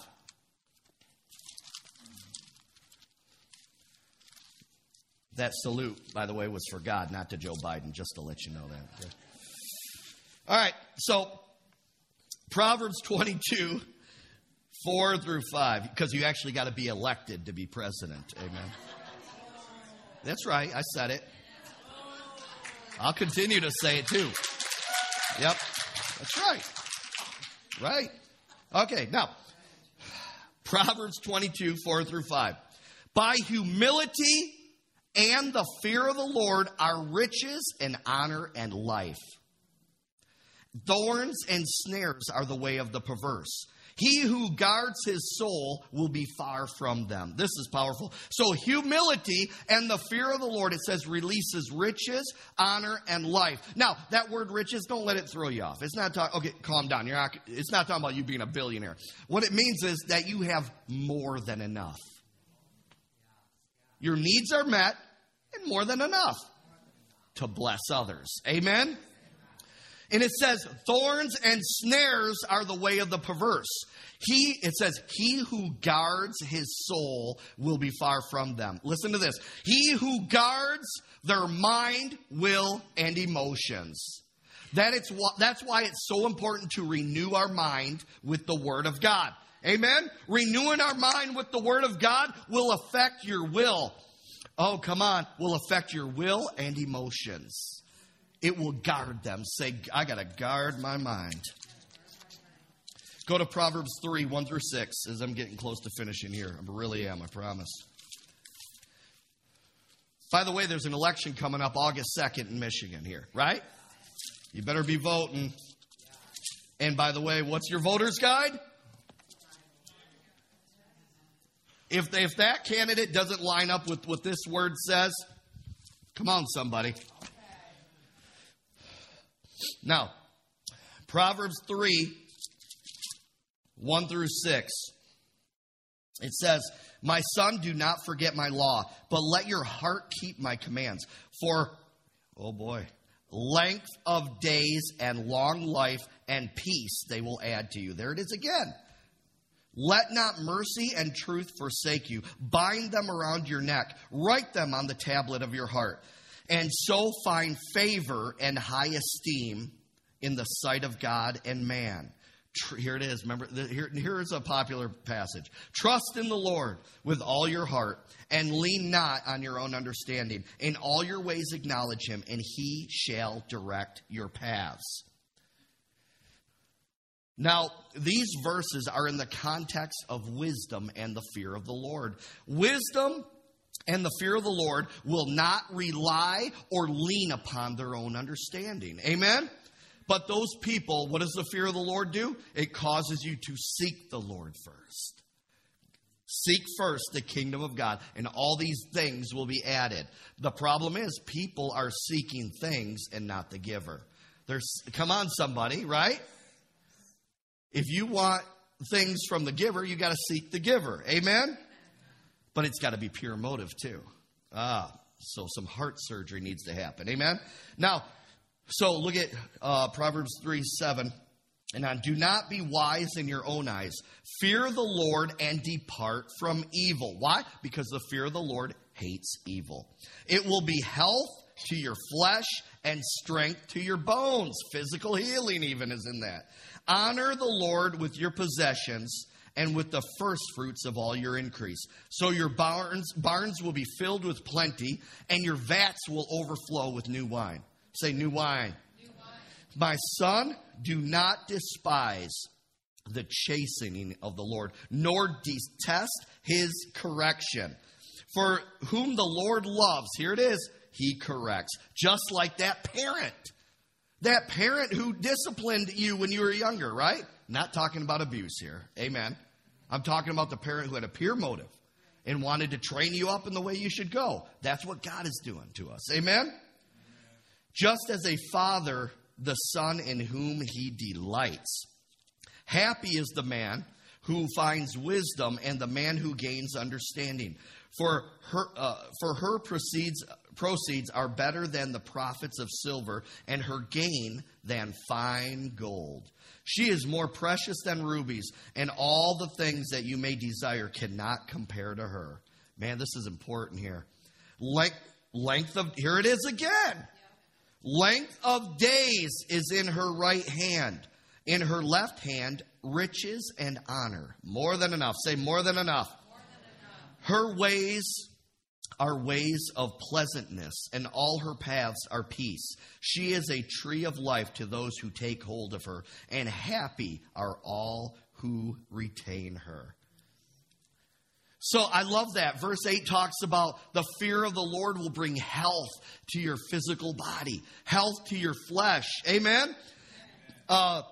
That salute, by the way, was for God, not to Joe Biden, just to let you know that. All right, so Proverbs 22, 4 through 5, because you actually got to be elected to be president. Amen. That's right, I said it. I'll continue to say it too. Yep, that's right. Right? Okay, now, Proverbs 22, 4 through 5. By humility and the fear of the Lord are riches and honor and life. Thorns and snares are the way of the perverse he who guards his soul will be far from them. This is powerful. So, humility and the fear of the Lord, it says, releases riches, honor, and life. Now, that word riches, don't let it throw you off. It's not talking, okay, calm down. You're not, it's not talking about you being a billionaire. What it means is that you have more than enough. Your needs are met and more than enough to bless others. Amen? And it says, thorns and snares are the way of the perverse. He, it says, he who guards his soul will be far from them. Listen to this. He who guards their mind, will, and emotions. That it's, that's why it's so important to renew our mind with the Word of God. Amen? Renewing our mind with the Word of God will affect your will. Oh, come on, will affect your will and emotions it will guard them. Say, I got to guard my mind. Go to Proverbs 3 1 through 6 as I'm getting close to finishing here. I really am, I promise. By the way, there's an election coming up August 2nd in Michigan here, right? You better be voting. And by the way, what's your voter's guide? If, if that candidate doesn't line up with what this word says, come on, somebody. Now, Proverbs 3 1 through 6. It says, My son, do not forget my law, but let your heart keep my commands. For, oh boy, length of days and long life and peace they will add to you. There it is again. Let not mercy and truth forsake you. Bind them around your neck. Write them on the tablet of your heart. And so find favor and high esteem in the sight of God and man. Here it is. Remember, here, here's a popular passage. Trust in the Lord with all your heart and lean not on your own understanding. In all your ways acknowledge him, and he shall direct your paths. Now, these verses are in the context of wisdom and the fear of the Lord. Wisdom and the fear of the Lord will not rely or lean upon their own understanding. Amen? But those people, what does the fear of the Lord do? It causes you to seek the Lord first. Seek first the kingdom of God, and all these things will be added. The problem is, people are seeking things and not the giver. There's, come on, somebody, right? If you want things from the giver, you got to seek the giver. Amen? But it's got to be pure motive, too. Ah, so some heart surgery needs to happen. Amen? Now, so look at uh, Proverbs 3 7 and on. Do not be wise in your own eyes. Fear the Lord and depart from evil. Why? Because the fear of the Lord hates evil. It will be health to your flesh and strength to your bones. Physical healing, even, is in that. Honor the Lord with your possessions and with the first fruits of all your increase. So your barns, barns will be filled with plenty, and your vats will overflow with new wine. Say, new wine. New wine. My son, do not despise the chastening of the Lord, nor detest his correction. For whom the Lord loves, here it is, he corrects. Just like that parent. That parent who disciplined you when you were younger, right? Not talking about abuse here. Amen. I'm talking about the parent who had a pure motive and wanted to train you up in the way you should go. That's what God is doing to us. Amen. Just as a father, the son in whom he delights. Happy is the man who finds wisdom and the man who gains understanding. For her, uh, for her proceeds, proceeds are better than the profits of silver, and her gain than fine gold. She is more precious than rubies, and all the things that you may desire cannot compare to her. Man, this is important here. Length, length of, here it is again. Length of days is in her right hand. In her left hand, riches and honor. More than enough. Say more than enough. More than enough. Her ways are ways of pleasantness, and all her paths are peace. She is a tree of life to those who take hold of her, and happy are all who retain her. So I love that. Verse 8 talks about the fear of the Lord will bring health to your physical body, health to your flesh. Amen? Uh,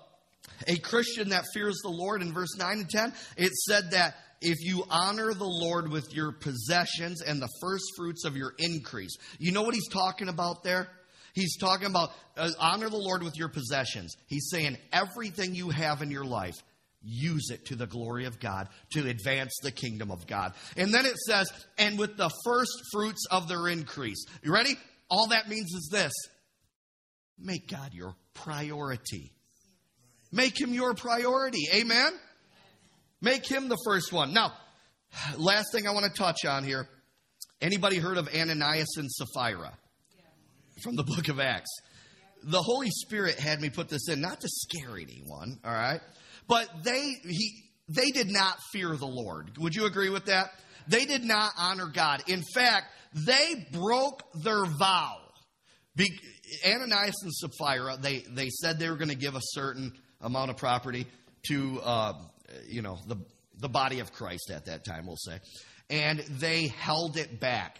a Christian that fears the Lord in verse 9 and 10, it said that if you honor the Lord with your possessions and the first fruits of your increase. You know what he's talking about there? He's talking about uh, honor the Lord with your possessions. He's saying everything you have in your life, use it to the glory of God to advance the kingdom of God. And then it says, and with the first fruits of their increase. You ready? All that means is this make God your priority. Make him your priority. Amen? Make him the first one. Now, last thing I want to touch on here. Anybody heard of Ananias and Sapphira from the book of Acts? The Holy Spirit had me put this in, not to scare anyone, all right? But they he they did not fear the Lord. Would you agree with that? They did not honor God. In fact, they broke their vow. Be, Ananias and Sapphira, they, they said they were going to give a certain amount of property to uh, you know, the, the body of Christ at that time, we'll say. And they held it back.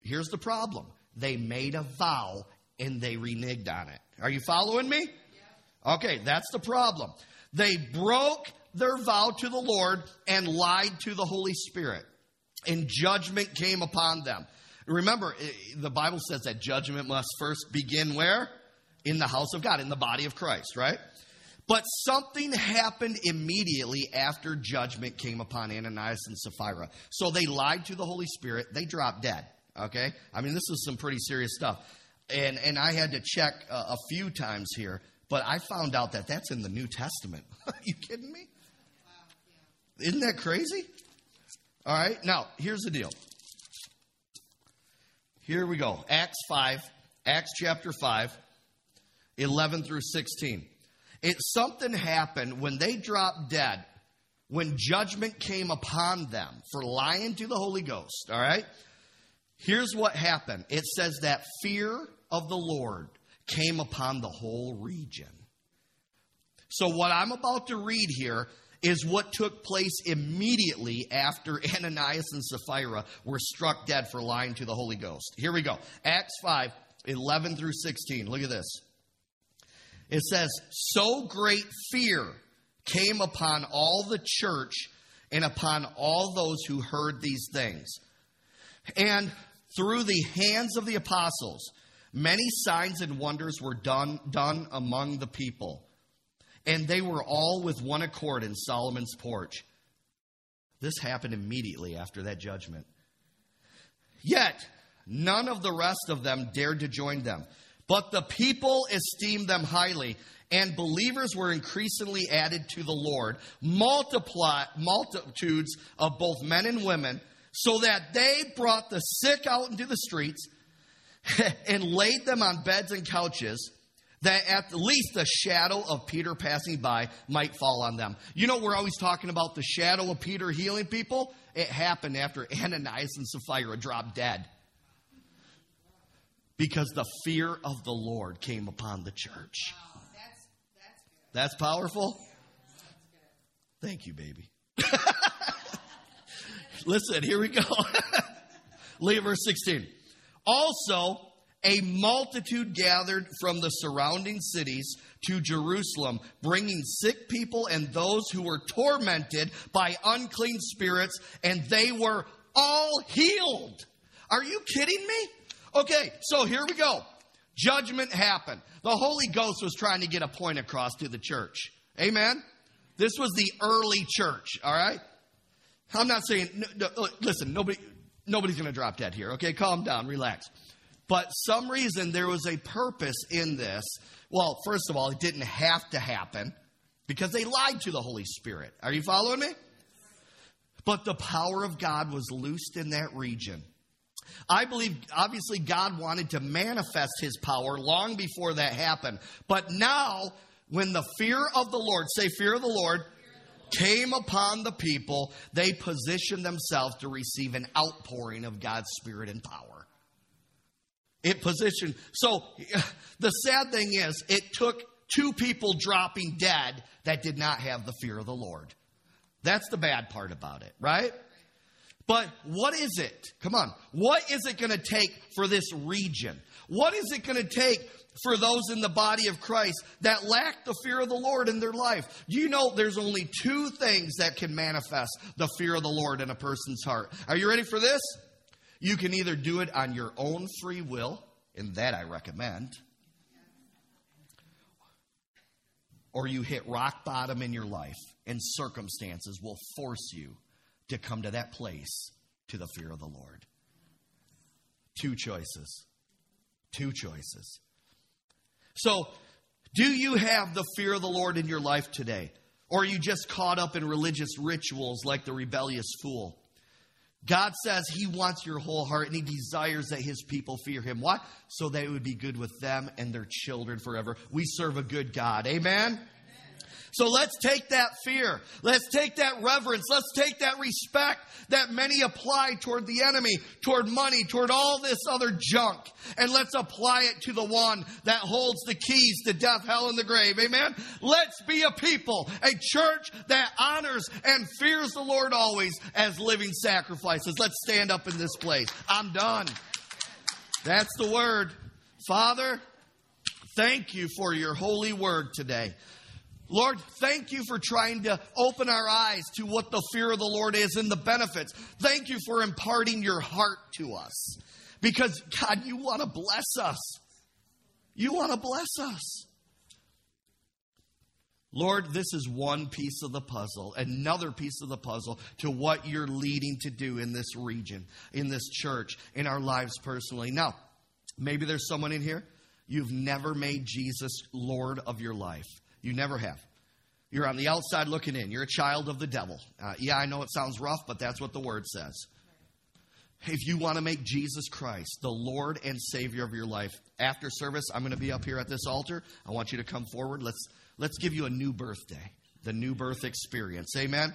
Here's the problem they made a vow and they reneged on it. Are you following me? Yeah. Okay, that's the problem. They broke their vow to the Lord and lied to the Holy Spirit, and judgment came upon them. Remember, the Bible says that judgment must first begin where? In the house of God, in the body of Christ, right? But something happened immediately after judgment came upon Ananias and Sapphira. So they lied to the Holy Spirit. They dropped dead. Okay? I mean, this is some pretty serious stuff. And, and I had to check a, a few times here, but I found out that that's in the New Testament. Are you kidding me? Isn't that crazy? All right, now here's the deal. Here we go. Acts 5, Acts chapter 5, 11 through 16. It something happened when they dropped dead, when judgment came upon them for lying to the Holy Ghost, all right? Here's what happened. It says that fear of the Lord came upon the whole region. So what I'm about to read here is what took place immediately after Ananias and Sapphira were struck dead for lying to the Holy Ghost. Here we go. Acts 5, 11 through 16. Look at this. It says, So great fear came upon all the church and upon all those who heard these things. And through the hands of the apostles, many signs and wonders were done, done among the people and they were all with one accord in Solomon's porch. This happened immediately after that judgment. Yet, none of the rest of them dared to join them. But the people esteemed them highly, and believers were increasingly added to the Lord, multiply, multitudes of both men and women, so that they brought the sick out into the streets and laid them on beds and couches that at least the shadow of Peter passing by might fall on them. You know, we're always talking about the shadow of Peter healing people. It happened after Ananias and Sapphira dropped dead. Because the fear of the Lord came upon the church. That's, that's, that's powerful? Thank you, baby. Listen, here we go. Leave verse 16. Also, a multitude gathered from the surrounding cities to Jerusalem, bringing sick people and those who were tormented by unclean spirits, and they were all healed. Are you kidding me? Okay, so here we go. Judgment happened. The Holy Ghost was trying to get a point across to the church. Amen? This was the early church, all right? I'm not saying, no, no, uh, listen, nobody, nobody's going to drop dead here, okay? Calm down, relax. But some reason there was a purpose in this. Well, first of all, it didn't have to happen because they lied to the Holy Spirit. Are you following me? But the power of God was loosed in that region. I believe, obviously, God wanted to manifest his power long before that happened. But now, when the fear of the Lord, say, fear of the Lord, came upon the people, they positioned themselves to receive an outpouring of God's Spirit and power. It positioned. So the sad thing is, it took two people dropping dead that did not have the fear of the Lord. That's the bad part about it, right? But what is it? Come on. What is it going to take for this region? What is it going to take for those in the body of Christ that lack the fear of the Lord in their life? You know there's only two things that can manifest the fear of the Lord in a person's heart? Are you ready for this? You can either do it on your own free will, and that I recommend, or you hit rock bottom in your life, and circumstances will force you to come to that place to the fear of the Lord. Two choices. Two choices. So, do you have the fear of the Lord in your life today? Or are you just caught up in religious rituals like the rebellious fool? God says He wants your whole heart and He desires that His people fear Him. Why? So that it would be good with them and their children forever. We serve a good God. Amen? So let's take that fear. Let's take that reverence. Let's take that respect that many apply toward the enemy, toward money, toward all this other junk. And let's apply it to the one that holds the keys to death, hell, and the grave. Amen. Let's be a people, a church that honors and fears the Lord always as living sacrifices. Let's stand up in this place. I'm done. That's the word. Father, thank you for your holy word today. Lord, thank you for trying to open our eyes to what the fear of the Lord is and the benefits. Thank you for imparting your heart to us. Because, God, you want to bless us. You want to bless us. Lord, this is one piece of the puzzle, another piece of the puzzle to what you're leading to do in this region, in this church, in our lives personally. Now, maybe there's someone in here, you've never made Jesus Lord of your life. You never have. You're on the outside looking in. You're a child of the devil. Uh, yeah, I know it sounds rough, but that's what the word says. If you want to make Jesus Christ the Lord and Savior of your life, after service, I'm going to be up here at this altar. I want you to come forward. Let's let's give you a new birthday, the new birth experience. Amen.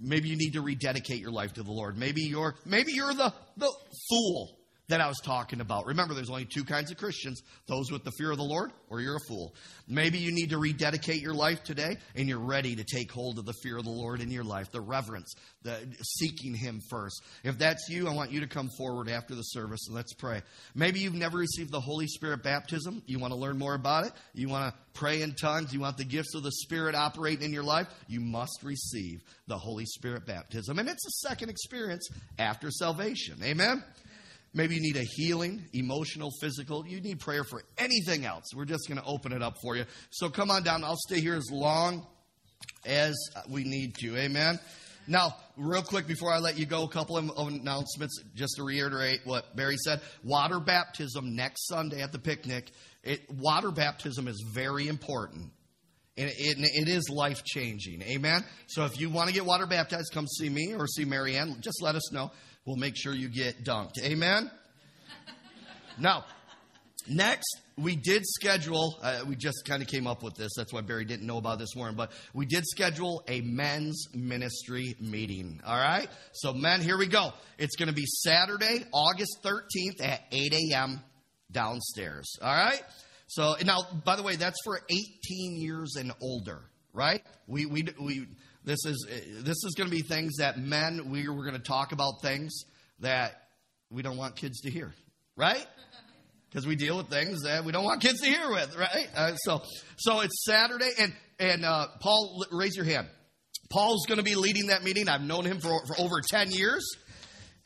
Maybe you need to rededicate your life to the Lord. Maybe you're maybe you're the the fool that I was talking about. Remember, there's only two kinds of Christians those with the fear of the Lord, or you're a fool. Maybe you need to rededicate your life today, and you're ready to take hold of the fear of the Lord in your life, the reverence, the seeking Him first. If that's you, I want you to come forward after the service and let's pray. Maybe you've never received the Holy Spirit baptism. You want to learn more about it. You want to pray in tongues. You want the gifts of the Spirit operating in your life. You must receive the Holy Spirit baptism. And it's a second experience after salvation. Amen? Maybe you need a healing, emotional, physical. You need prayer for anything else. We're just going to open it up for you. So come on down. I'll stay here as long as we need to. Amen. Now, real quick before I let you go, a couple of announcements just to reiterate what Barry said. Water baptism next Sunday at the picnic. It, water baptism is very important. And it, it is life changing. Amen. So if you want to get water baptized, come see me or see Marianne. Just let us know we'll make sure you get dunked. Amen? now, next, we did schedule, uh, we just kind of came up with this. That's why Barry didn't know about this morning, but we did schedule a men's ministry meeting. All right? So, men, here we go. It's going to be Saturday, August 13th at 8 a.m. downstairs. All right? So, now, by the way, that's for 18 years and older, right? We, we, we, this is this is going to be things that men we we're going to talk about things that we don't want kids to hear, right? Because we deal with things that we don't want kids to hear with, right? Uh, so so it's Saturday, and and uh, Paul, raise your hand. Paul's going to be leading that meeting. I've known him for, for over ten years.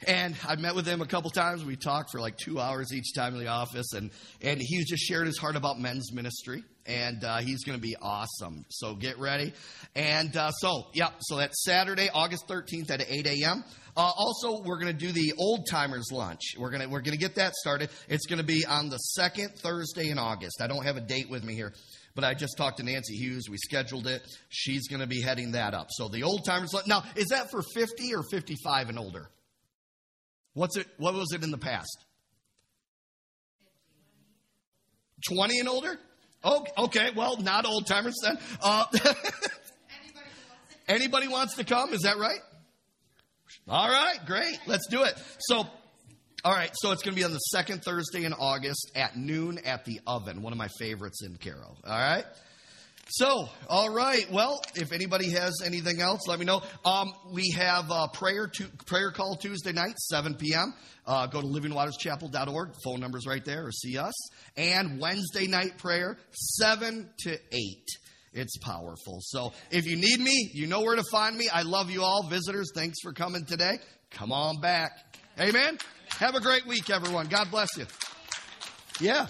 And I met with him a couple times. We talked for like two hours each time in the office, and and he's just shared his heart about men's ministry, and uh, he's going to be awesome. So get ready. And uh, so yeah, so that's Saturday, August thirteenth at eight a.m. Uh, also, we're going to do the old timers lunch. We're going to we're going to get that started. It's going to be on the second Thursday in August. I don't have a date with me here, but I just talked to Nancy Hughes. We scheduled it. She's going to be heading that up. So the old timers lunch. Now, is that for fifty or fifty-five and older? What's it? What was it in the past? Twenty and older. Oh, okay. Well, not old timers then. Uh, anybody wants to come? Is that right? All right, great. Let's do it. So, all right. So it's going to be on the second Thursday in August at noon at the Oven. One of my favorites in Caro. All right. So, all right. Well, if anybody has anything else, let me know. Um, we have prayer to, prayer call Tuesday night, 7 p.m. Uh, go to livingwaterschapel.org. Phone numbers right there, or see us. And Wednesday night prayer, 7 to 8. It's powerful. So, if you need me, you know where to find me. I love you all, visitors. Thanks for coming today. Come on back. Amen. Have a great week, everyone. God bless you. Yeah.